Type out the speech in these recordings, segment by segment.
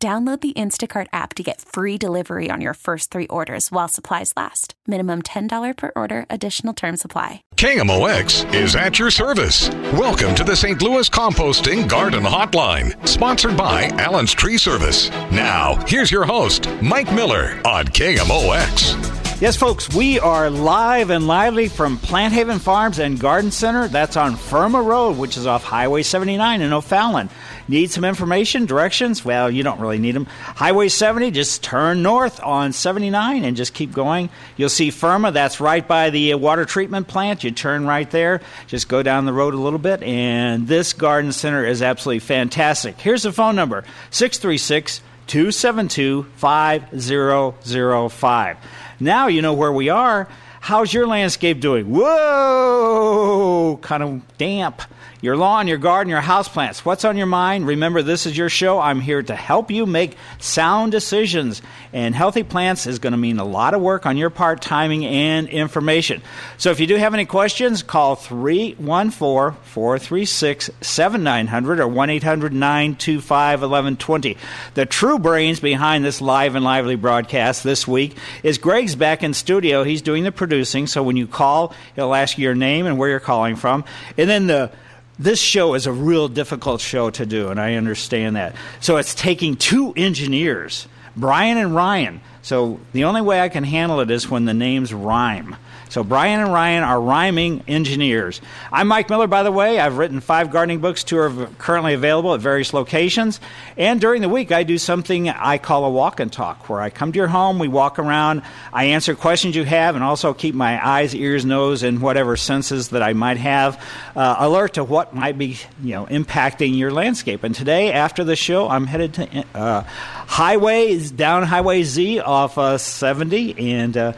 Download the Instacart app to get free delivery on your first three orders while supplies last. Minimum $10 per order, additional term supply. KMOX is at your service. Welcome to the St. Louis Composting Garden Hotline, sponsored by Allen's Tree Service. Now, here's your host, Mike Miller on KMOX. Yes, folks, we are live and lively from Plant Haven Farms and Garden Center. That's on Firma Road, which is off Highway 79 in O'Fallon. Need some information, directions? Well, you don't really need them. Highway 70, just turn north on 79 and just keep going. You'll see Firma, that's right by the uh, water treatment plant. You turn right there, just go down the road a little bit, and this garden center is absolutely fantastic. Here's the phone number 636 272 5005. Now you know where we are. How's your landscape doing? Whoa, kind of damp your lawn, your garden, your houseplants. What's on your mind? Remember, this is your show. I'm here to help you make sound decisions. And healthy plants is going to mean a lot of work on your part, timing, and information. So if you do have any questions, call 314 436 7900 or 1 800 925 1120. The true brains behind this live and lively broadcast this week is Greg's back in studio. He's doing the producing. So when you call, he'll ask you your name and where you're calling from. And then the this show is a real difficult show to do, and I understand that. So it's taking two engineers, Brian and Ryan. So the only way I can handle it is when the names rhyme. So Brian and Ryan are rhyming engineers. I'm Mike Miller, by the way. I've written five gardening books. Two are currently available at various locations. And during the week, I do something I call a walk and talk, where I come to your home, we walk around, I answer questions you have, and also keep my eyes, ears, nose, and whatever senses that I might have uh, alert to what might be, you know, impacting your landscape. And today, after the show, I'm headed to uh, highways down Highway Z off uh, 70 and uh,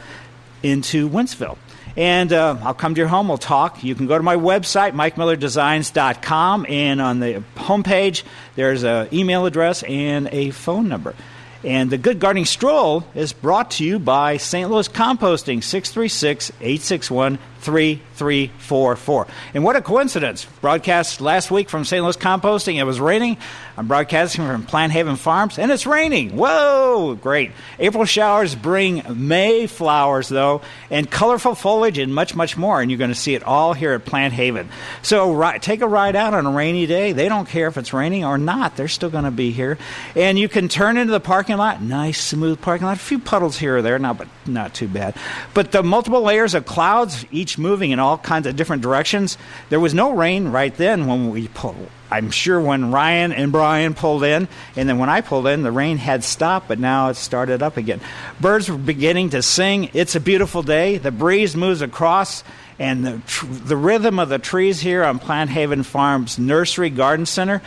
into Wentzville. And uh, I'll come to your home, we'll talk. You can go to my website, mikemillerdesigns.com, and on the homepage, there's an email address and a phone number. And the Good Gardening Stroll is brought to you by St. Louis Composting, 636 861 3344. And what a coincidence. Broadcast last week from St. Louis Composting. It was raining. I'm broadcasting from Plant Haven Farms, and it's raining. Whoa, great. April showers bring May flowers, though, and colorful foliage and much, much more. And you're going to see it all here at Plant Haven. So take a ride out on a rainy day. They don't care if it's raining or not, they're still going to be here. And you can turn into the parking lot. Nice, smooth parking lot. A few puddles here or there, not, but not too bad. But the multiple layers of clouds, each moving in all kinds of different directions. There was no rain right then when we pulled. I'm sure when Ryan and Brian pulled in, and then when I pulled in, the rain had stopped, but now it started up again. Birds were beginning to sing. It's a beautiful day. The breeze moves across, and the, tr- the rhythm of the trees here on Plant Haven Farms Nursery Garden Center.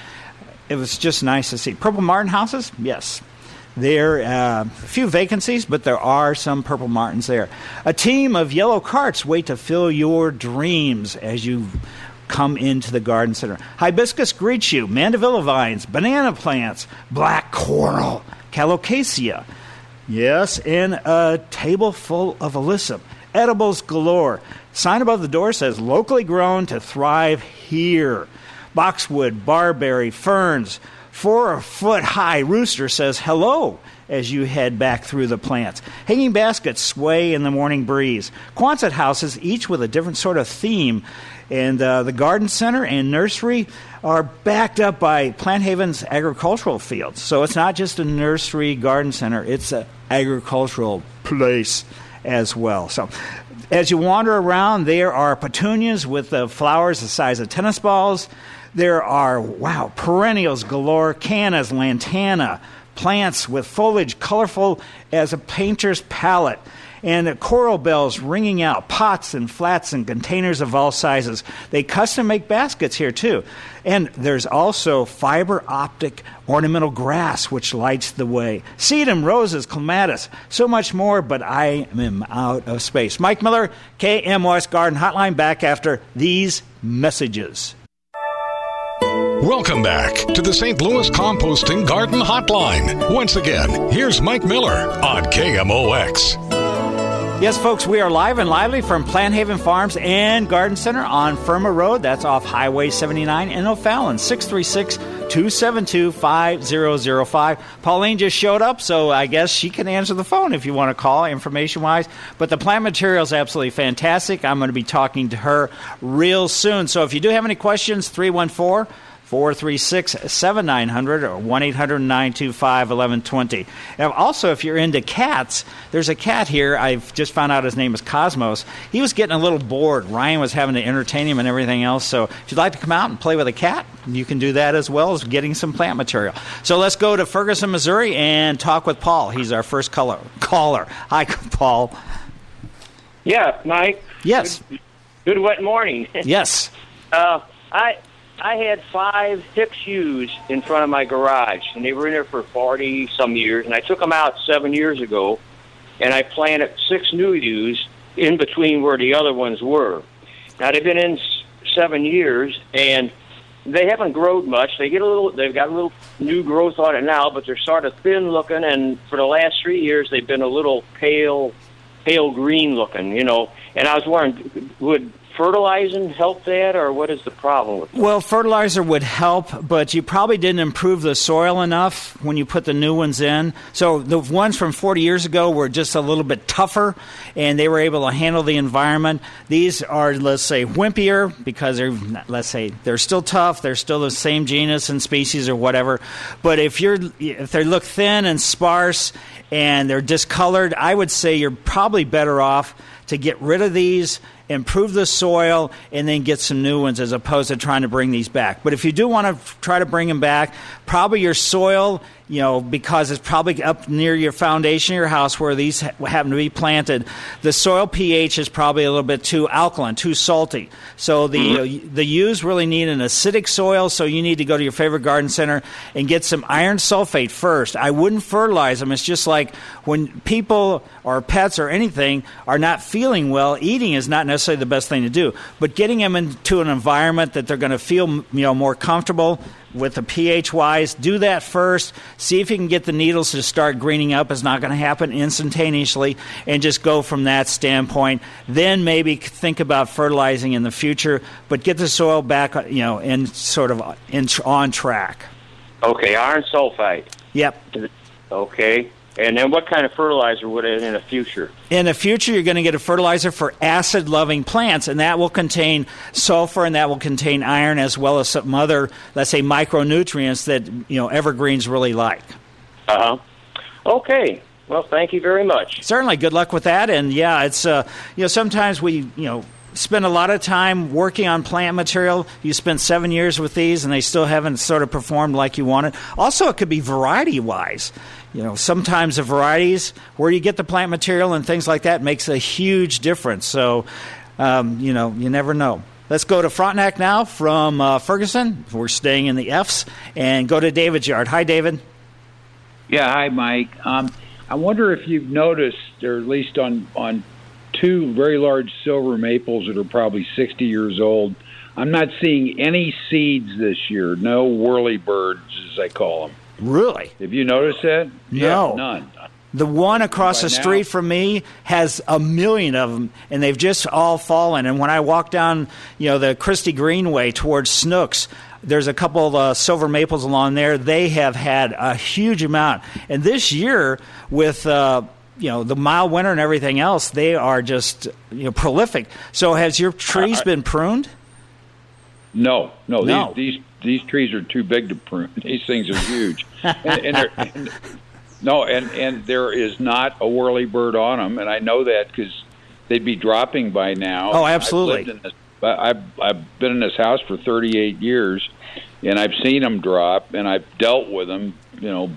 It was just nice to see. Purple Martin houses? Yes. There are uh, a few vacancies, but there are some purple martins there. A team of yellow carts wait to fill your dreams as you come into the garden center. Hibiscus greets you, mandevilla vines, banana plants, black coral, colocasia. Yes, and a table full of alyssum. Edibles galore. Sign above the door says locally grown to thrive here. Boxwood, barberry, ferns, Four foot high rooster says hello as you head back through the plants. Hanging baskets sway in the morning breeze. Quonset houses, each with a different sort of theme. And uh, the garden center and nursery are backed up by Plant Haven's agricultural fields. So it's not just a nursery garden center, it's an agricultural place as well. So as you wander around, there are petunias with uh, flowers the size of tennis balls. There are, wow, perennials galore, cannas, lantana, plants with foliage colorful as a painter's palette and coral bells ringing out, pots and flats and containers of all sizes. They custom make baskets here too. And there's also fiber optic ornamental grass which lights the way. Sedum, roses, clematis, so much more, but I am out of space. Mike Miller, KMOX Garden Hotline, back after these messages. Welcome back to the St. Louis Composting Garden Hotline. Once again, here's Mike Miller on KMOX. Yes, folks, we are live and lively from Plant Haven Farms and Garden Center on Firma Road. That's off Highway 79 in O'Fallon, 636 272 5005. Pauline just showed up, so I guess she can answer the phone if you want to call information wise. But the plant material is absolutely fantastic. I'm going to be talking to her real soon. So if you do have any questions, 314 436 7900 or 1 800 925 1120. Also, if you're into cats, there's a cat here. I've just found out his name is Cosmos. He was getting a little bored. Ryan was having to entertain him and everything else. So, if you'd like to come out and play with a cat, you can do that as well as getting some plant material. So, let's go to Ferguson, Missouri and talk with Paul. He's our first color, caller. Hi, Paul. Yeah, Mike. Yes. Good, good wet morning. yes. Uh, I I had five Hicks Yews in front of my garage, and they were in there for 40 some years. And I took them out seven years ago, and I planted six new yews in between where the other ones were. Now they've been in seven years, and they haven't grown much. They get a little, they've got a little new growth on it now, but they're sort of thin looking. And for the last three years, they've been a little pale, pale green looking. You know, and I was wondering, would fertilizing help that, or what is the problem? Well, fertilizer would help, but you probably didn't improve the soil enough when you put the new ones in. So the ones from 40 years ago were just a little bit tougher, and they were able to handle the environment. These are, let's say, wimpier because they're, let's say, they're still tough. They're still the same genus and species or whatever. But if you're, if they look thin and sparse and they're discolored, I would say you're probably better off to get rid of these improve the soil, and then get some new ones as opposed to trying to bring these back. But if you do want to try to bring them back, probably your soil, you know, because it's probably up near your foundation of your house where these happen to be planted, the soil pH is probably a little bit too alkaline, too salty. So the mm-hmm. uh, the yews really need an acidic soil. So you need to go to your favorite garden center and get some iron sulfate first. I wouldn't fertilize them. It's just like when people or pets or anything are not feeling well, eating is not necessarily the best thing to do. But getting them into an environment that they're going to feel you know more comfortable with the pH wise. Do that first. See if you can get the needles to start greening up. It's not going to happen instantaneously, and just go from that standpoint. Then maybe think about fertilizing in the future, but get the soil back, you know, in sort of in, on track. Okay, iron sulfite. Yep. Okay. And then what kind of fertilizer would it in the future? In the future, you're going to get a fertilizer for acid loving plants, and that will contain sulfur and that will contain iron as well as some other, let's say, micronutrients that you know evergreens really like. Uh huh. Okay. Well, thank you very much. Certainly. Good luck with that. And yeah, it's uh, you know sometimes we you know spend a lot of time working on plant material. You spent seven years with these, and they still haven't sort of performed like you wanted. Also, it could be variety wise you know, sometimes the varieties where you get the plant material and things like that makes a huge difference. So, um, you know, you never know. Let's go to Frontenac now from uh, Ferguson. We're staying in the F's and go to David's yard. Hi, David. Yeah, hi, Mike. Um, I wonder if you've noticed, or at least on on two very large silver maples that are probably 60 years old, I'm not seeing any seeds this year. No whirly birds, as I call them. Really? Have you noticed that? No. Yeah, none. The one across the street now. from me has a million of them, and they've just all fallen. And when I walk down, you know, the Christie Greenway towards Snooks, there's a couple of uh, silver maples along there. They have had a huge amount. And this year, with uh, you know the mild winter and everything else, they are just you know prolific. So, has your trees been pruned? No, no. no. These, these these trees are too big to prune. These things are huge. and, and, and, no, and and there is not a whirly bird on them, and I know that because they'd be dropping by now. Oh, absolutely. I've, this, I've I've been in this house for 38 years, and I've seen them drop, and I've dealt with them, you know,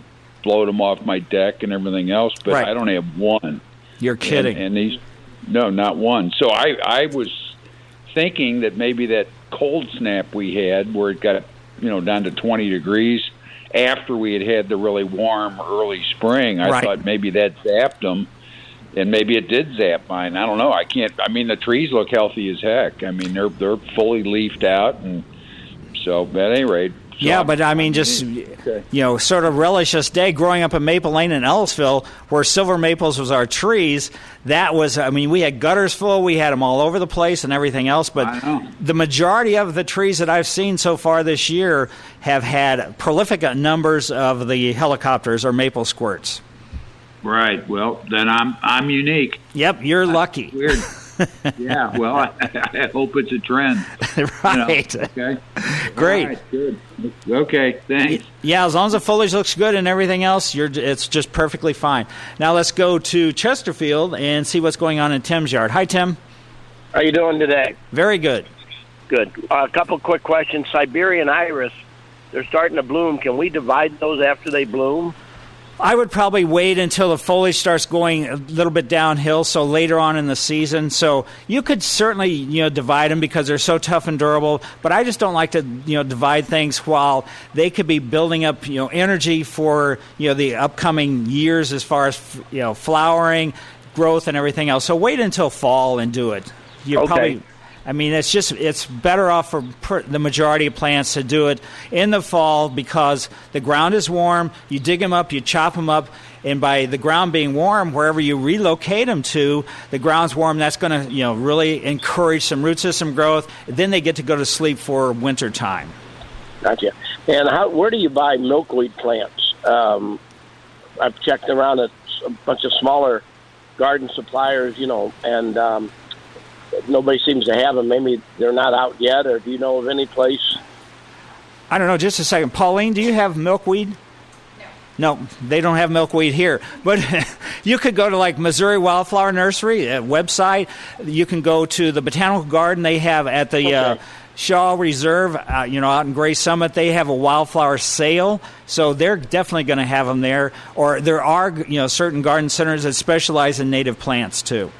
blowed them off my deck and everything else, but Right. I don't have one. You're kidding. And, and these, no, not one. So I, I was thinking that maybe that cold snap we had, where it got, you know, down to 20 degrees after we had had the really warm early spring, I Right. thought maybe that zapped them. And maybe it did zap mine. I don't know. I can't. I mean, the trees look healthy as heck. I mean, they're they're fully leafed out, and so at any rate. So yeah, but I mean, just mm, Okay. you know, sort of relish this day growing up in Maple Lane in Ellisville, where silver maples was our trees. That was, I mean, we had gutters full, we had them all over the place and everything else. But the majority of the trees that I've seen so far this year have had prolific numbers of the helicopters or maple squirts. Right. Well, then I'm I'm unique. Yep, you're lucky. Weird. yeah. Well, I, I hope it's a trend. you know. right. Okay. Great. All right, good. Okay. Thanks. Yeah, as long as the foliage looks good and everything else, you're it's just perfectly fine. Now let's go to Chesterfield and see what's going on in Tim's yard. Hi, Tim. How you doing today? Very good. Good. Uh, a couple quick questions. Siberian iris, they're starting to bloom. Can we divide those after they bloom? I would probably wait until the foliage starts going a little bit downhill, so later on in the season. So you could certainly you know divide them because they're so tough and durable. But I just don't like to you know divide things while they could be building up you know energy for you know the upcoming years as far as you know flowering, growth, and everything else. So wait until fall and do it. You Okay. probably. I mean, it's just it's better off for per, the majority of plants to do it in the fall because the ground is warm. You dig them up, you chop them up, and by the ground being warm, wherever you relocate them to, the ground's warm. That's going to you know really encourage some root system growth. Then they get to go to sleep for winter time. Gotcha. And how? Where do you buy milkweed plants? Um, I've checked around a, a bunch of smaller garden suppliers, you know, and um, nobody seems to have them. Maybe they're not out yet, or do you know of any place? I don't know. Just a second, Pauline. Do you have milkweed? No, they don't have milkweed here. But you could go to like Missouri Wildflower Nursery uh, website. You can go to the botanical garden they have at the uh, Shaw Reserve. Uh, you know, out in Gray Summit, they have a wildflower sale, so they're definitely going to have them there. Or there are you know certain garden centers that specialize in native plants too.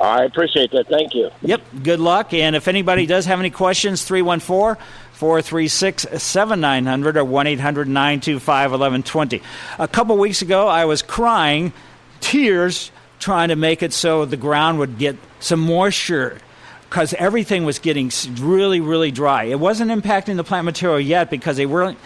I appreciate that. Thank you. Yep. Good luck. And if anybody does have any questions, 314 436 7900 or 1 800 925 1120. A couple weeks ago, I was crying tears trying to make it so the ground would get some moisture because everything was getting really, really dry. It wasn't impacting the plant material yet because they weren't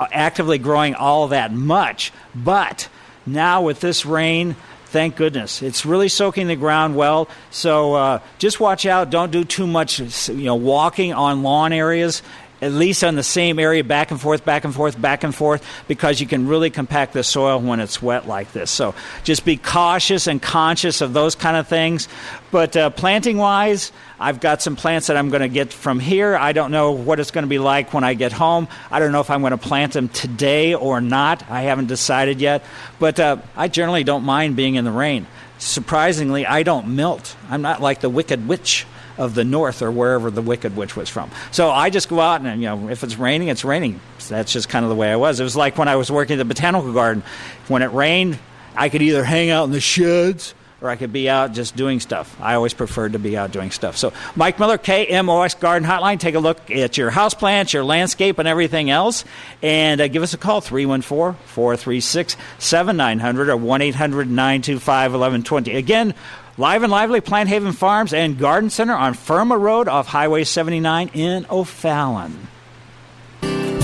uh, actively growing all that much. But now with this rain, thank goodness, it's really soaking the ground well. So uh, just watch out. Don't do too much, you know, walking on lawn areas. At least on the same area, back and forth, back and forth, back and forth, because you can really compact the soil when it's wet like this. So just be cautious and conscious of those kind of things. But uh, planting wise, I've got some plants that I'm going to get from here. I don't know what it's going to be like when I get home. I don't know if I'm going to plant them today or not. I haven't decided yet. But uh, I generally don't mind being in the rain. Surprisingly, I don't melt. I'm not like the Wicked Witch of the North or wherever the Wicked Witch was from. So I just go out and, you know, if it's raining, it's raining. That's just kind of the way I was. It was like when I was working at the botanical garden. When it rained, I could either hang out in the sheds or I could be out just doing stuff. I always preferred to be out doing stuff. So, Mike Miller, KMOX Garden Hotline, take a look at your houseplants, your landscape, and everything else. And uh, give us a call, 314 436 7900 or 1 800 925 1120. Again, live and lively Plant Haven Farms and Garden Center on Firma Road off Highway 79 in O'Fallon.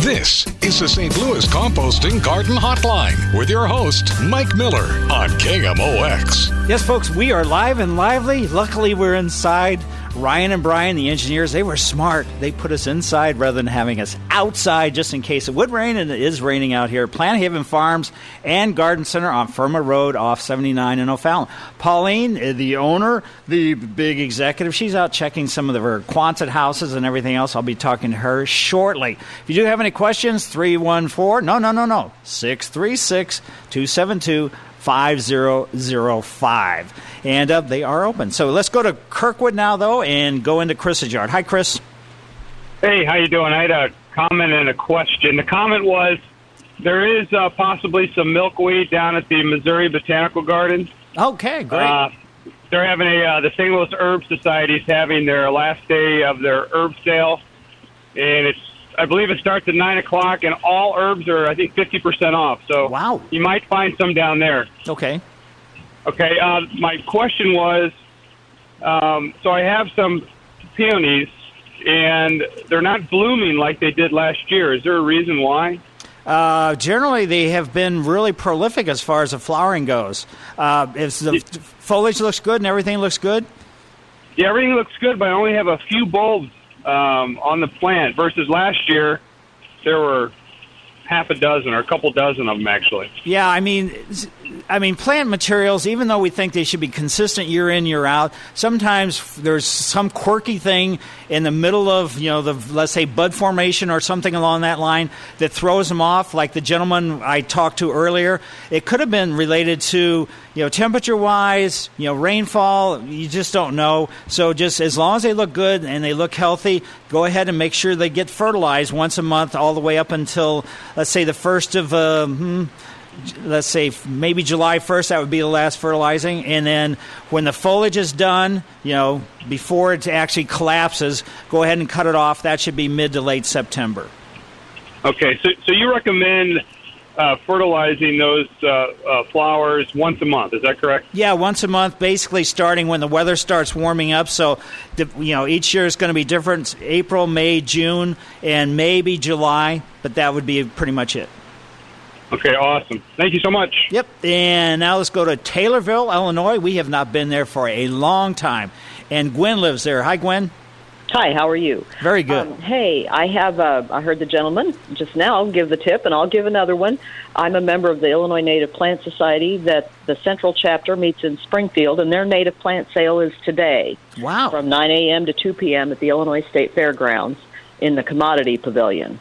This is the St. Louis Composting Garden Hotline with your host, Mike Miller on KMOX. Yes, folks, we are live and lively. Luckily, we're inside. Ryan and Brian, the engineers, they were smart. They put us inside rather than having us outside just in case it would rain, and it is raining out here. Plant Haven Farms and Garden Center on Firma Road off 79 in O'Fallon. Pauline, uh, the owner, the big executive, she's out checking some of her Quonset houses and everything else. I'll be talking to her shortly. If you do have any questions, 314 no, no, no, no, 636 272 5005. And uh, they are open. So let's go to Kirkwood now, though, and go into Chris's yard. Hi, Chris. Hey, how you doing? I had a comment and a question. The comment was there is uh, possibly some milkweed down at the Missouri Botanical Gardens. Okay, great. Uh, they're having a uh, the St. Louis Herb Society is having their last day of their herb sale, and it's I believe it starts at nine o'clock, and all herbs are I think fifty percent off. So wow, you might find some down there. Okay. Okay. Uh, my question was, um, so I have some peonies, and they're not blooming like they did last year. Is there a reason why? Uh, generally, they have been really prolific as far as the flowering goes. Uh, if the foliage looks good and everything looks good, yeah, everything looks good, but I only have a few bulbs um, on the plant versus last year. There were half a dozen or a couple dozen of them actually. Yeah, I mean, I mean, plant materials, even though we think they should be consistent year in, year out, sometimes there's some quirky thing in the middle of, you know, the, let's say, bud formation or something along that line that throws them off, like the gentleman I talked to earlier. It could have been related to, you know, temperature wise, you know, rainfall. You just don't know. So just as long as they look good and they look healthy, go ahead and make sure they get fertilized once a month all the way up until, let's say, the first of, uh, hmm, let's say maybe July 1st, that would be the last fertilizing. And then when the foliage is done, you know, before it actually collapses, go ahead and cut it off. That should be mid to late September. Okay, so, so you recommend uh, fertilizing those uh, uh, flowers once a month. Is that correct? Yeah, once a month, basically starting when the weather starts warming up. So, you know, each year is going to be different April, May, June, and maybe July, but that would be pretty much it. Okay, awesome. Thank you so much. Yep. And now let's go to Taylorville, Illinois. We have not been there for a long time. And Gwen lives there. Hi, Gwen. Hi, how are you? Very good. Um, hey, I have. Uh, I heard the gentleman just now give the tip, and I'll give another one. I'm a member of the Illinois Native Plant Society. That the central chapter meets in Springfield, and their native plant sale is today. Wow! From 9 a.m. to 2 p.m. at the Illinois State Fairgrounds in the Commodity Pavilion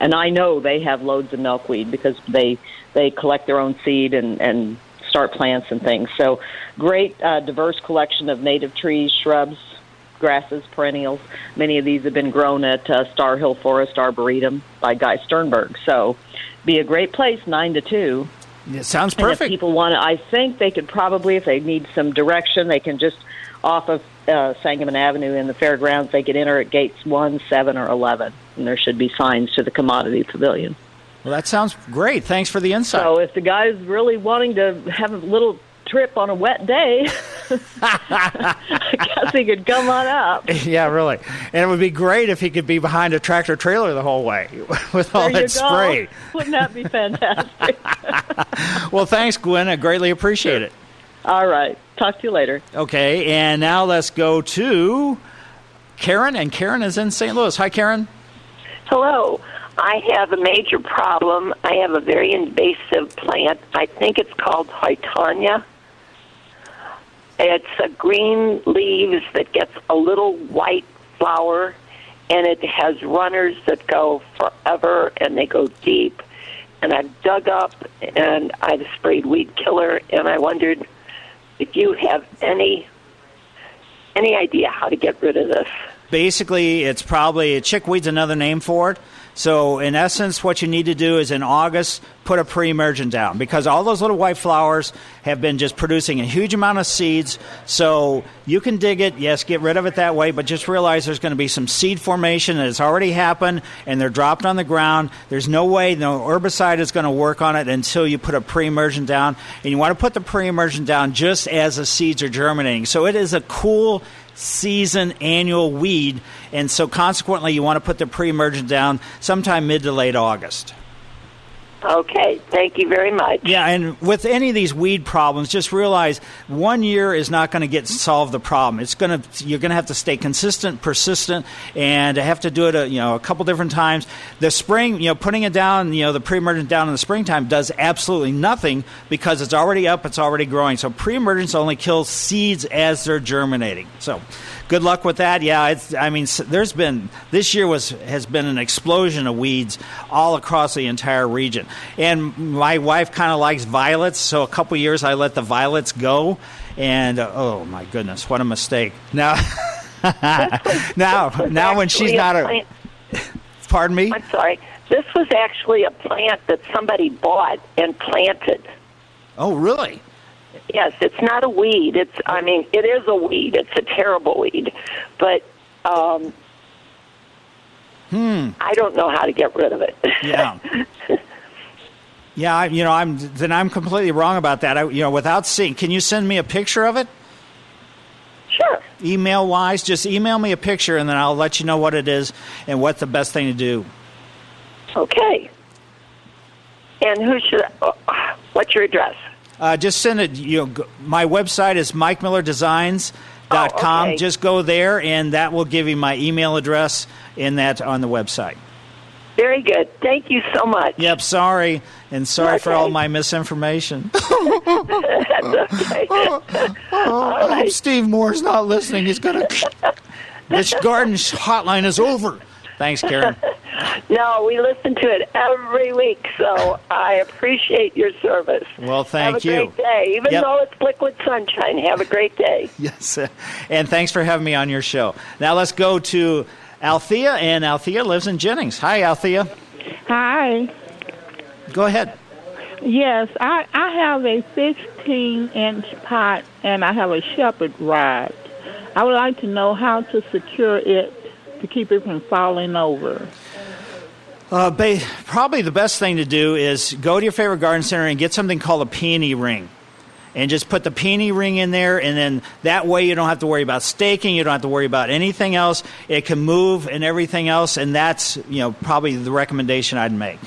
and I know they have loads of milkweed because they they collect their own seed and and start plants and things. So great uh, diverse collection of native trees, shrubs, grasses, perennials. Many of these have been grown at uh, Star Hill Forest Arboretum by Guy Sternberg. So be a great place nine to two. It sounds perfect. And if people want to, I think they could probably, if they need some direction, they can just off of uh, Sangamon Avenue in the fairgrounds. They could enter at gates one, seven, or eleven, and there should be signs to the commodity pavilion. Well, that sounds great. Thanks for the insight. So, if the guy's really wanting to have a little trip on a wet day, I guess he could come on up. Yeah, really. And it would be great if he could be behind a tractor trailer the whole way with all there that spray. Wouldn't that be fantastic? well, thanks, Gwen. I greatly appreciate it. All right. Talk to you later. Okay, and now let's go to Karen, and Karen is in St. Louis. Hi, Karen. Hello. I have a major problem. I have a very invasive plant. I think it's called Houttuynia. It's a green leaves that gets a little white flower, and it has runners that go forever and they go deep. And I've dug up and I've sprayed weed killer, and I wondered if you have any any idea how to get rid of this. Basically, it's probably chickweed's another name for it. So, in essence, what you need to do is in August put a pre-emergent down because all those little white flowers have been just producing a huge amount of seeds. So you can dig it, yes, get rid of it that way, but just realize there's going to be some seed formation that has already happened and they're dropped on the ground. There's no way no herbicide is going to work on it until you put a pre-emergent down, and you want to put the pre-emergent down just as the seeds are germinating. So it is a cool season annual weed, and so consequently, you want to put the pre emergent down sometime mid to late August. Okay, thank you very much. Yeah, and with any of these weed problems, just realize one year is not going to get solve the problem. It's going to you're going to have to stay consistent, persistent, and have to do it a, you know a couple different times. The spring, you know, putting it down, you know, the pre-emergent down in the springtime does absolutely nothing because it's already up, it's already growing. So pre-emergence only kills seeds as they're germinating. So good luck with that. Yeah, it's, I mean, there's been this year was has been an explosion of weeds all across the entire region. And my wife kind of likes violets, so a couple years I let the violets go, and uh, oh my goodness, what a mistake! Now, now, now when she's not a, pardon me. I'm sorry. This was actually a plant that somebody bought and planted. Oh, really? Yes, it's not a weed. It's I mean, it is a weed. It's a terrible weed, but um, Hmm. I don't know how to get rid of it. Yeah. Yeah, I, you know, I'm then I'm completely wrong about that. I, you know, without seeing, can you send me a picture of it? Sure. Email wise, just email me a picture, and then I'll let you know what it is and what the best thing to do. Okay. And who should? Uh, what's your address? Uh, just send it. You know, my website is mikemillerdesigns.com. Oh, okay. Just go there, and that will give you my email address in that on the website. Very good. Thank you so much. Yep. Sorry, and sorry for all my misinformation. That's okay. All right. Steve Moore's not listening. He's gonna. this garden hotline is over. Thanks, Karen. No, we listen to it every week, so I appreciate your service. Well, thank you. have a you. great day. Even Yep. though it's liquid sunshine, have a great day. Yes, and thanks for having me on your show. Now let's go to Althea, and Althea lives in Jennings. Hi, Althea. Hi. Go ahead. Yes, I, I have a 15 inch pot and I have a shepherd rod. I would like to know how to secure it to keep it from falling over. Uh, ba- probably the best thing to do is go to your favorite garden center and get something called a peony ring. And just put the peony ring in there, and then that way you don't have to worry about staking. You don't have to worry about anything else. It can move and everything else, and that's you know probably the recommendation I'd make.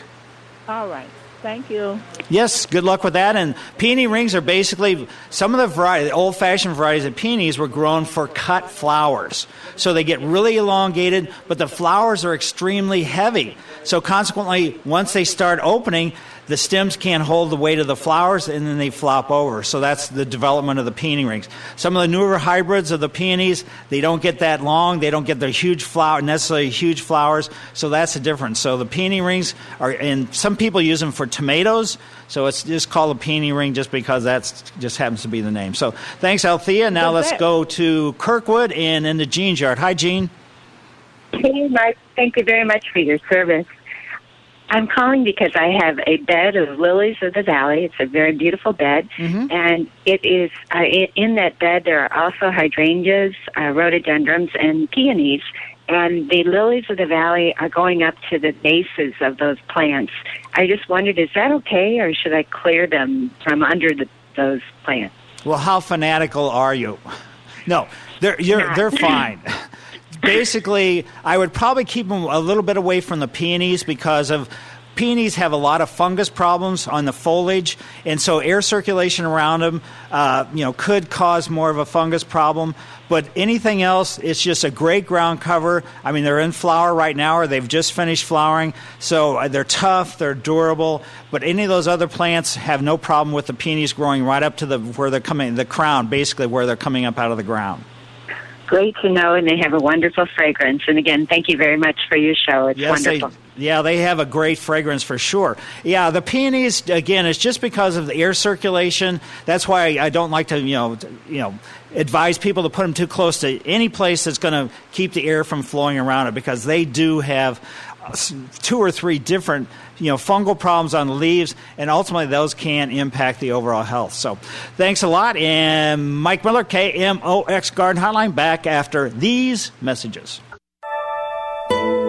All right. Thank you. Yes, good luck with that. And peony rings are basically some of the variety, the old-fashioned varieties of peonies were grown for cut flowers, so they get really elongated, but the flowers are extremely heavy. So consequently, once they start opening, the stems can't hold the weight of the flowers, and then they flop over. So that's the development of the peony rings. Some of the newer hybrids of the peonies, they don't get that long. They don't get the huge flower, necessarily huge flowers. So that's the difference. So the peony rings are, and some people use them for tomatoes. So it's just called a peony ring just because that's just happens to be the name. So thanks, Althea. Now But let's that- go to Kirkwood and in the Jean's yard. Hi, Jean. Hey, Mark. Thank you very much for your service. I'm calling because I have a bed of lilies of the valley. It's a very beautiful bed, and it is uh, in that bed. There are also hydrangeas, uh, rhododendrons, and peonies. And the lilies of the valley are going up to the bases of those plants. I just wondered, is that okay, or should I clear them from under the, those plants? Well, how fanatical are you? No, they're you're, they're fine. Basically, I would probably keep them a little bit away from the peonies because of peonies have a lot of fungus problems on the foliage, and so air circulation around them, uh, you know, could cause more of a fungus problem. But anything else, it's just a great ground cover. I mean, they're in flower right now, or they've just finished flowering, so uh, they're tough, they're durable. But any of those other plants have no problem with the peonies growing right up to the where they're coming, the crown, basically where they're coming up out of the ground. Great to know, and they have a wonderful fragrance. And again, thank you very much for your show. It's Yes, they, wonderful. yeah, they have a great fragrance for sure. Yeah, the peonies again, it's just because of the air circulation. That's why I don't like to, you know, you know, advise people to put them too close to any place that's going to keep the air from flowing around it because they do have two or three different, you know, fungal problems on the leaves, and ultimately those can impact the overall health. So, thanks a lot, and Mike Miller, KMOX Garden Hotline, back after these messages.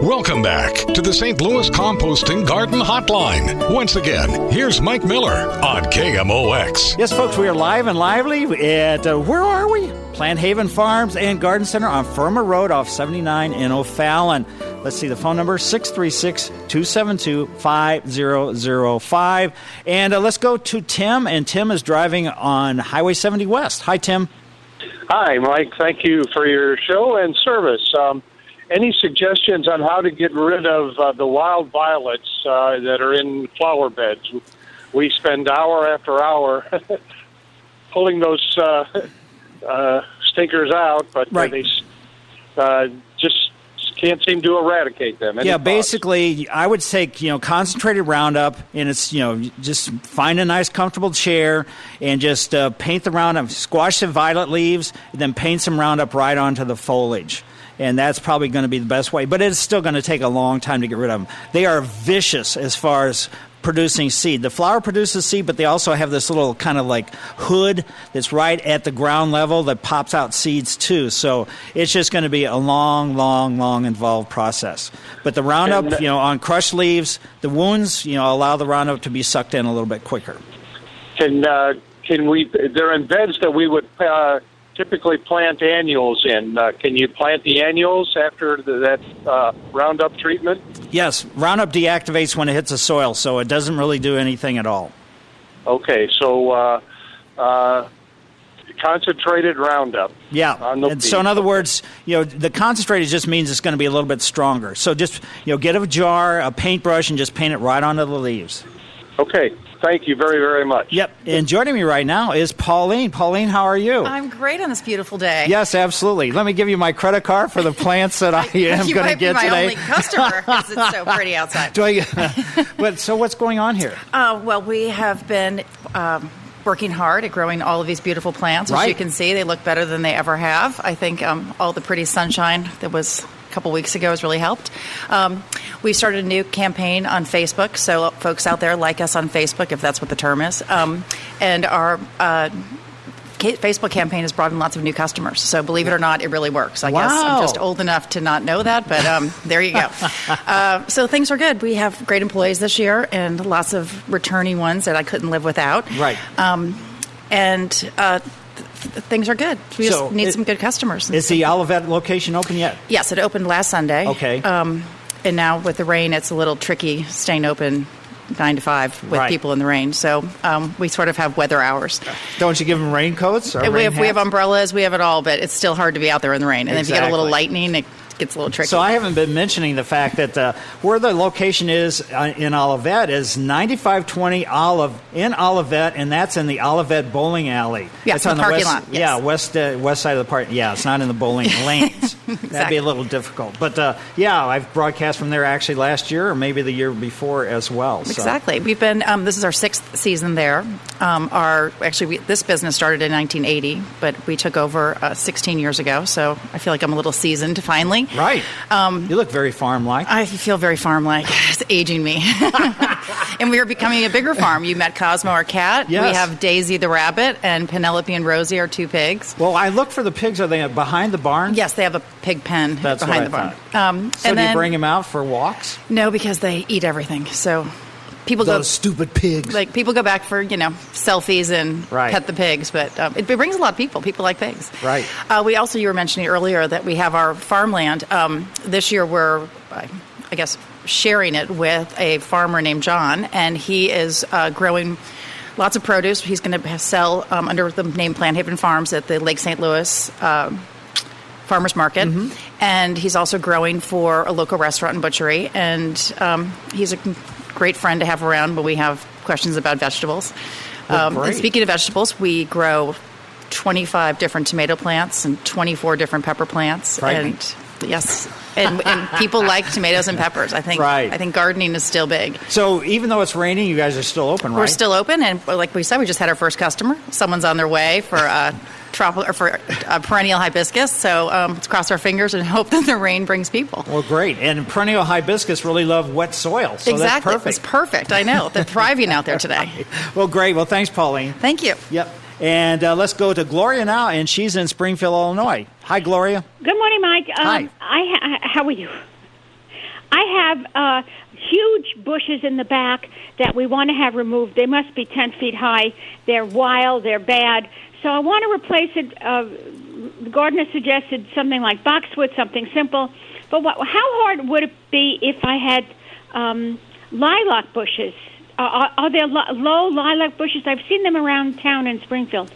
Welcome back to the St. Louis Composting Garden Hotline. Once again, here's Mike Miller on KMOX. Yes, folks, we are live and lively at, uh, where are we? Plant Haven Farms and Garden Center on Firma Road off 79 in O'Fallon. Let's see, the phone number 636 272 5005. And uh, let's go to Tim, and Tim is driving on Highway 70 West. Hi, Tim. Hi, Mike. Thank you for your show and service. Um, any suggestions on how to get rid of uh, the wild violets uh, that are in flower beds? We spend hour after hour pulling those uh, uh, stinkers out, but Right. they uh, just can't seem to eradicate them. Any yeah, thoughts? basically, I would take you know concentrated Roundup, and it's you know just find a nice comfortable chair and just uh, paint the Roundup, squash the violet leaves, and then paint some Roundup right onto the foliage. and that's probably going to be the best way. But it's still going to take a long time to get rid of them. They are vicious as far as producing seed. The flower produces seed, but they also have this little kind of like hood that's right at the ground level that pops out seeds too. So it's just going to be a long, long, long involved process. But the Roundup, you know, on crushed leaves, the wounds, you know, allow the Roundup to be sucked in a little bit quicker. Can uh, can we? They're in beds that we would uh, typically plant annuals in. Uh, can you plant the annuals after the, that uh, Roundup treatment? Yes, Roundup deactivates when it hits the soil, so it doesn't really do anything at all. Okay, so uh, uh, concentrated Roundup. Yeah. And so, in other words, you know, the concentrated just means it's going to be a little bit stronger. So, just you know, get a jar, a paintbrush, and just paint it right onto the leaves. Okay, thank you very very much. Yep. And joining me right now is Pauline. Pauline, how are you? I'm great on this beautiful day. Yes, absolutely. Let me give you my credit card for the plants that I am going to might get be my today. only customer because it's so pretty outside. Do I? but so, what's going on here? Uh, well, we have been um, working hard at growing all of these beautiful plants. As you can see, they look better than they ever have. I think um, all the pretty sunshine that was a couple weeks ago has really helped. Um, we started a new campaign on Facebook, so folks out there like us on Facebook, if that's what the term is. Um, and our uh, Facebook campaign has brought in lots of new customers. So believe it or not, it really works. I guess I'm just old enough to not know that, but um, there you go. uh, so things are good. We have great employees this year and lots of returning ones that I couldn't live without. Right. Um, and uh, things are good. We just So need it- some good customers. Is the Olivette location open yet? Yes, it opened last Sunday. Okay. Um, and now with the rain, it's a little tricky staying open nine to five with Right. people in the rain. So um, we sort of have weather hours. Don't you give them raincoats? Or we rain have we have umbrellas, we have it all, but it's still hard to be out there in the rain. And if you get a little lightning, it gets a little tricky. So I haven't been mentioning the fact that uh, where the location is uh, in Olivette is 9520 Olive in Olivette, and that's in the Olivette bowling alley. Yeah, it's on the the west, lot, yes. Yeah, west uh, west side of the park. Yeah, it's not in the bowling lanes. That'd be a little difficult. But uh, yeah, I've broadcast from there actually last year or maybe the year before as well. So. Exactly. We've been. Um, this is our sixth season there. Um, our actually, we, this business started in 1980, but we took over uh, 16 years ago. So I feel like I'm a little seasoned finally. Right. Um, you look very farm-like. I feel very farm-like. It's aging me. and we are becoming a bigger farm. You met Cosmo, our cat. Yes. We have Daisy the rabbit, and Penelope and Rosie, our two pigs. Well, I look for the pigs. Are they behind the barn? Yes, they have a pig pen That's behind the barn. Um, So do then you bring them out for walks? no, because they eat everything. So people Those go stupid pigs. like people go back for you know selfies and Right. pet the pigs, but um, it, it brings a lot of people. People like pigs. Right. Uh, we also you were mentioning earlier that we have our farmland. Um, this year we're, I I guess, sharing it with a farmer named John, and he is uh, growing. Lots of produce. He's going to sell um, under the name Plant Haven Farms at the Lake St. Louis um, Farmers Market, and he's also growing for a local restaurant and butchery. And um, he's a great friend to have around when we have questions about vegetables. Um, and speaking of vegetables, we grow 25 different tomato plants and 24 different pepper plants. And yes, and, and people like tomatoes and peppers. I think. Right. I think gardening is still big. So even though it's raining, you guys are still open, right? We're still open, and like we said, we just had our first customer. Someone's on their way for uh, tropical or for uh, perennial hibiscus. So um, let's cross our fingers and hope that the rain brings people. Well, great. And perennial hibiscus really love wet soil. So exactly, that's it's perfect. perfect. I know they're thriving out there today. Well, great. Well, thanks, Pauline. Thank you. Yep. And uh, let's go to Gloria now, and she's in Springfield, Illinois. Hi, Gloria. Good morning, Mike. Um, Hi. I ha- how are you? I have uh, huge bushes in the back that we want to have removed. They must be ten feet high. They're wild. They're bad. So I want to replace it. Uh, the gardener suggested something like boxwood, something simple. But what, how hard would it be if I had um, lilac bushes? Are, are there lo- low lilac bushes? I've seen them around town in Springfield.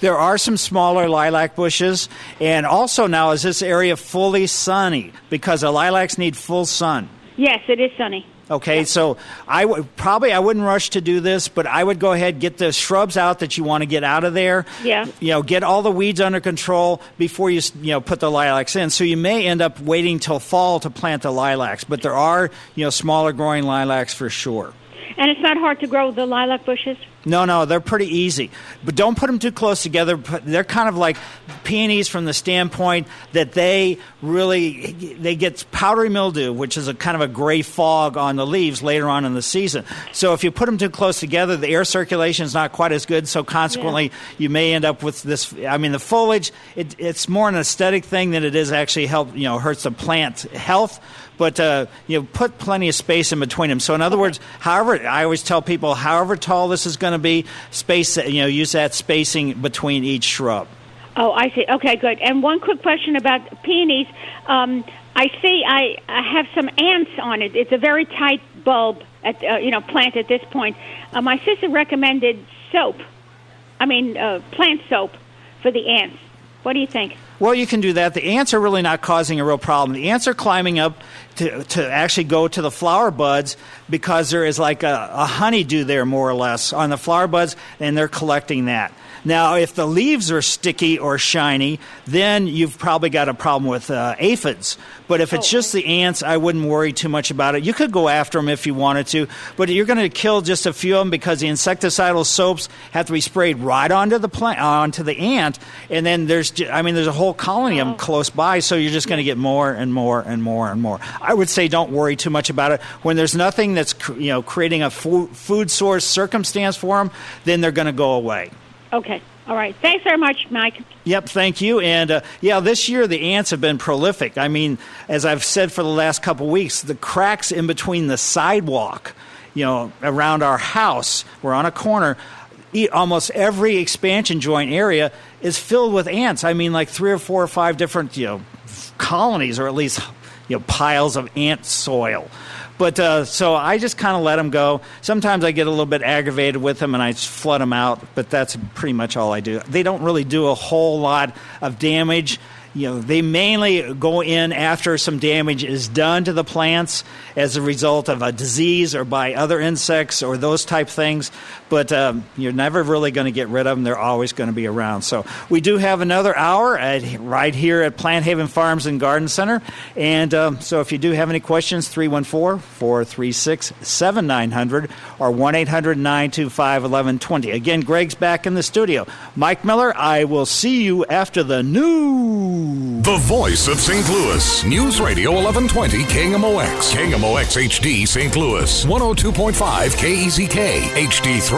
There are some smaller lilac bushes, and also now is this area fully sunny because the lilacs need full sun. Yes, it is sunny. Okay, so I would probably I wouldn't rush to do this, but I would go ahead get the shrubs out that you want to get out of there. Yeah. You know, get all the weeds under control before you you know put the lilacs in. So you may end up waiting till fall to plant the lilacs, but there are you know smaller growing lilacs for sure. And it's not hard to grow the lilac bushes. No, no, they're pretty easy. But don't put them too close together. They're kind of like peonies from the standpoint that they really they get powdery mildew, which is a kind of a gray fog on the leaves later on in the season. So if you put them too close together, the air circulation is not quite as good. So consequently, yeah. you may end up with this. I mean, the foliage it, it's more an aesthetic thing than it is actually help you know hurts the plant health but uh, you know, put plenty of space in between them. So, in other okay. words, however, I always tell people, however tall this is going to be, space, you know, use that spacing between each shrub. Oh, I see. Okay, good. And one quick question about peonies. Um, I see. I, I have some ants on it. It's a very tight bulb, at uh, you know, plant at this point. Uh, my sister recommended soap. I mean, uh, plant soap for the ants. What do you think? Well, you can do that. The ants are really not causing a real problem. The ants are climbing up to, to actually go to the flower buds because there is like a, a honeydew there, more or less, on the flower buds, and they're collecting that. Now, if the leaves are sticky or shiny, then you've probably got a problem with uh, aphids. But if it's oh, just the ants, I wouldn't worry too much about it. You could go after them if you wanted to, but you're going to kill just a few of them because the insecticidal soaps have to be sprayed right onto the plant, onto the ant, and then there's, I mean, there's a whole colony of them oh. close by, so you're just going to get more and more and more and more. I would say don't worry too much about it. When there's nothing that's you know creating a food source circumstance for them, then they're going to go away. Okay. All right. Thanks very much, Mike. Yep, thank you. And uh, yeah, this year the ants have been prolific. I mean, as I've said for the last couple weeks, the cracks in between the sidewalk, you know, around our house, we're on a corner. Almost every expansion joint area is filled with ants. I mean, like three or four or five different, you know, colonies, or at least you know, piles of ant soil. But uh, so I just kind of let them go. Sometimes I get a little bit aggravated with them and I flood them out, but that's pretty much all I do. They don't really do a whole lot of damage you know, they mainly go in after some damage is done to the plants as a result of a disease or by other insects or those type things. But um, you're never really going to get rid of them. They're always going to be around. So we do have another hour at, right here at Plant Haven Farms and Garden Center. And um, so if you do have any questions, 314 436 7900 or 1 800 925 1120. Again, Greg's back in the studio. Mike Miller, I will see you after the news. The voice of St. Louis. News Radio 1120 KMOX. KMOX HD St. Louis. 102.5 KEZK HD3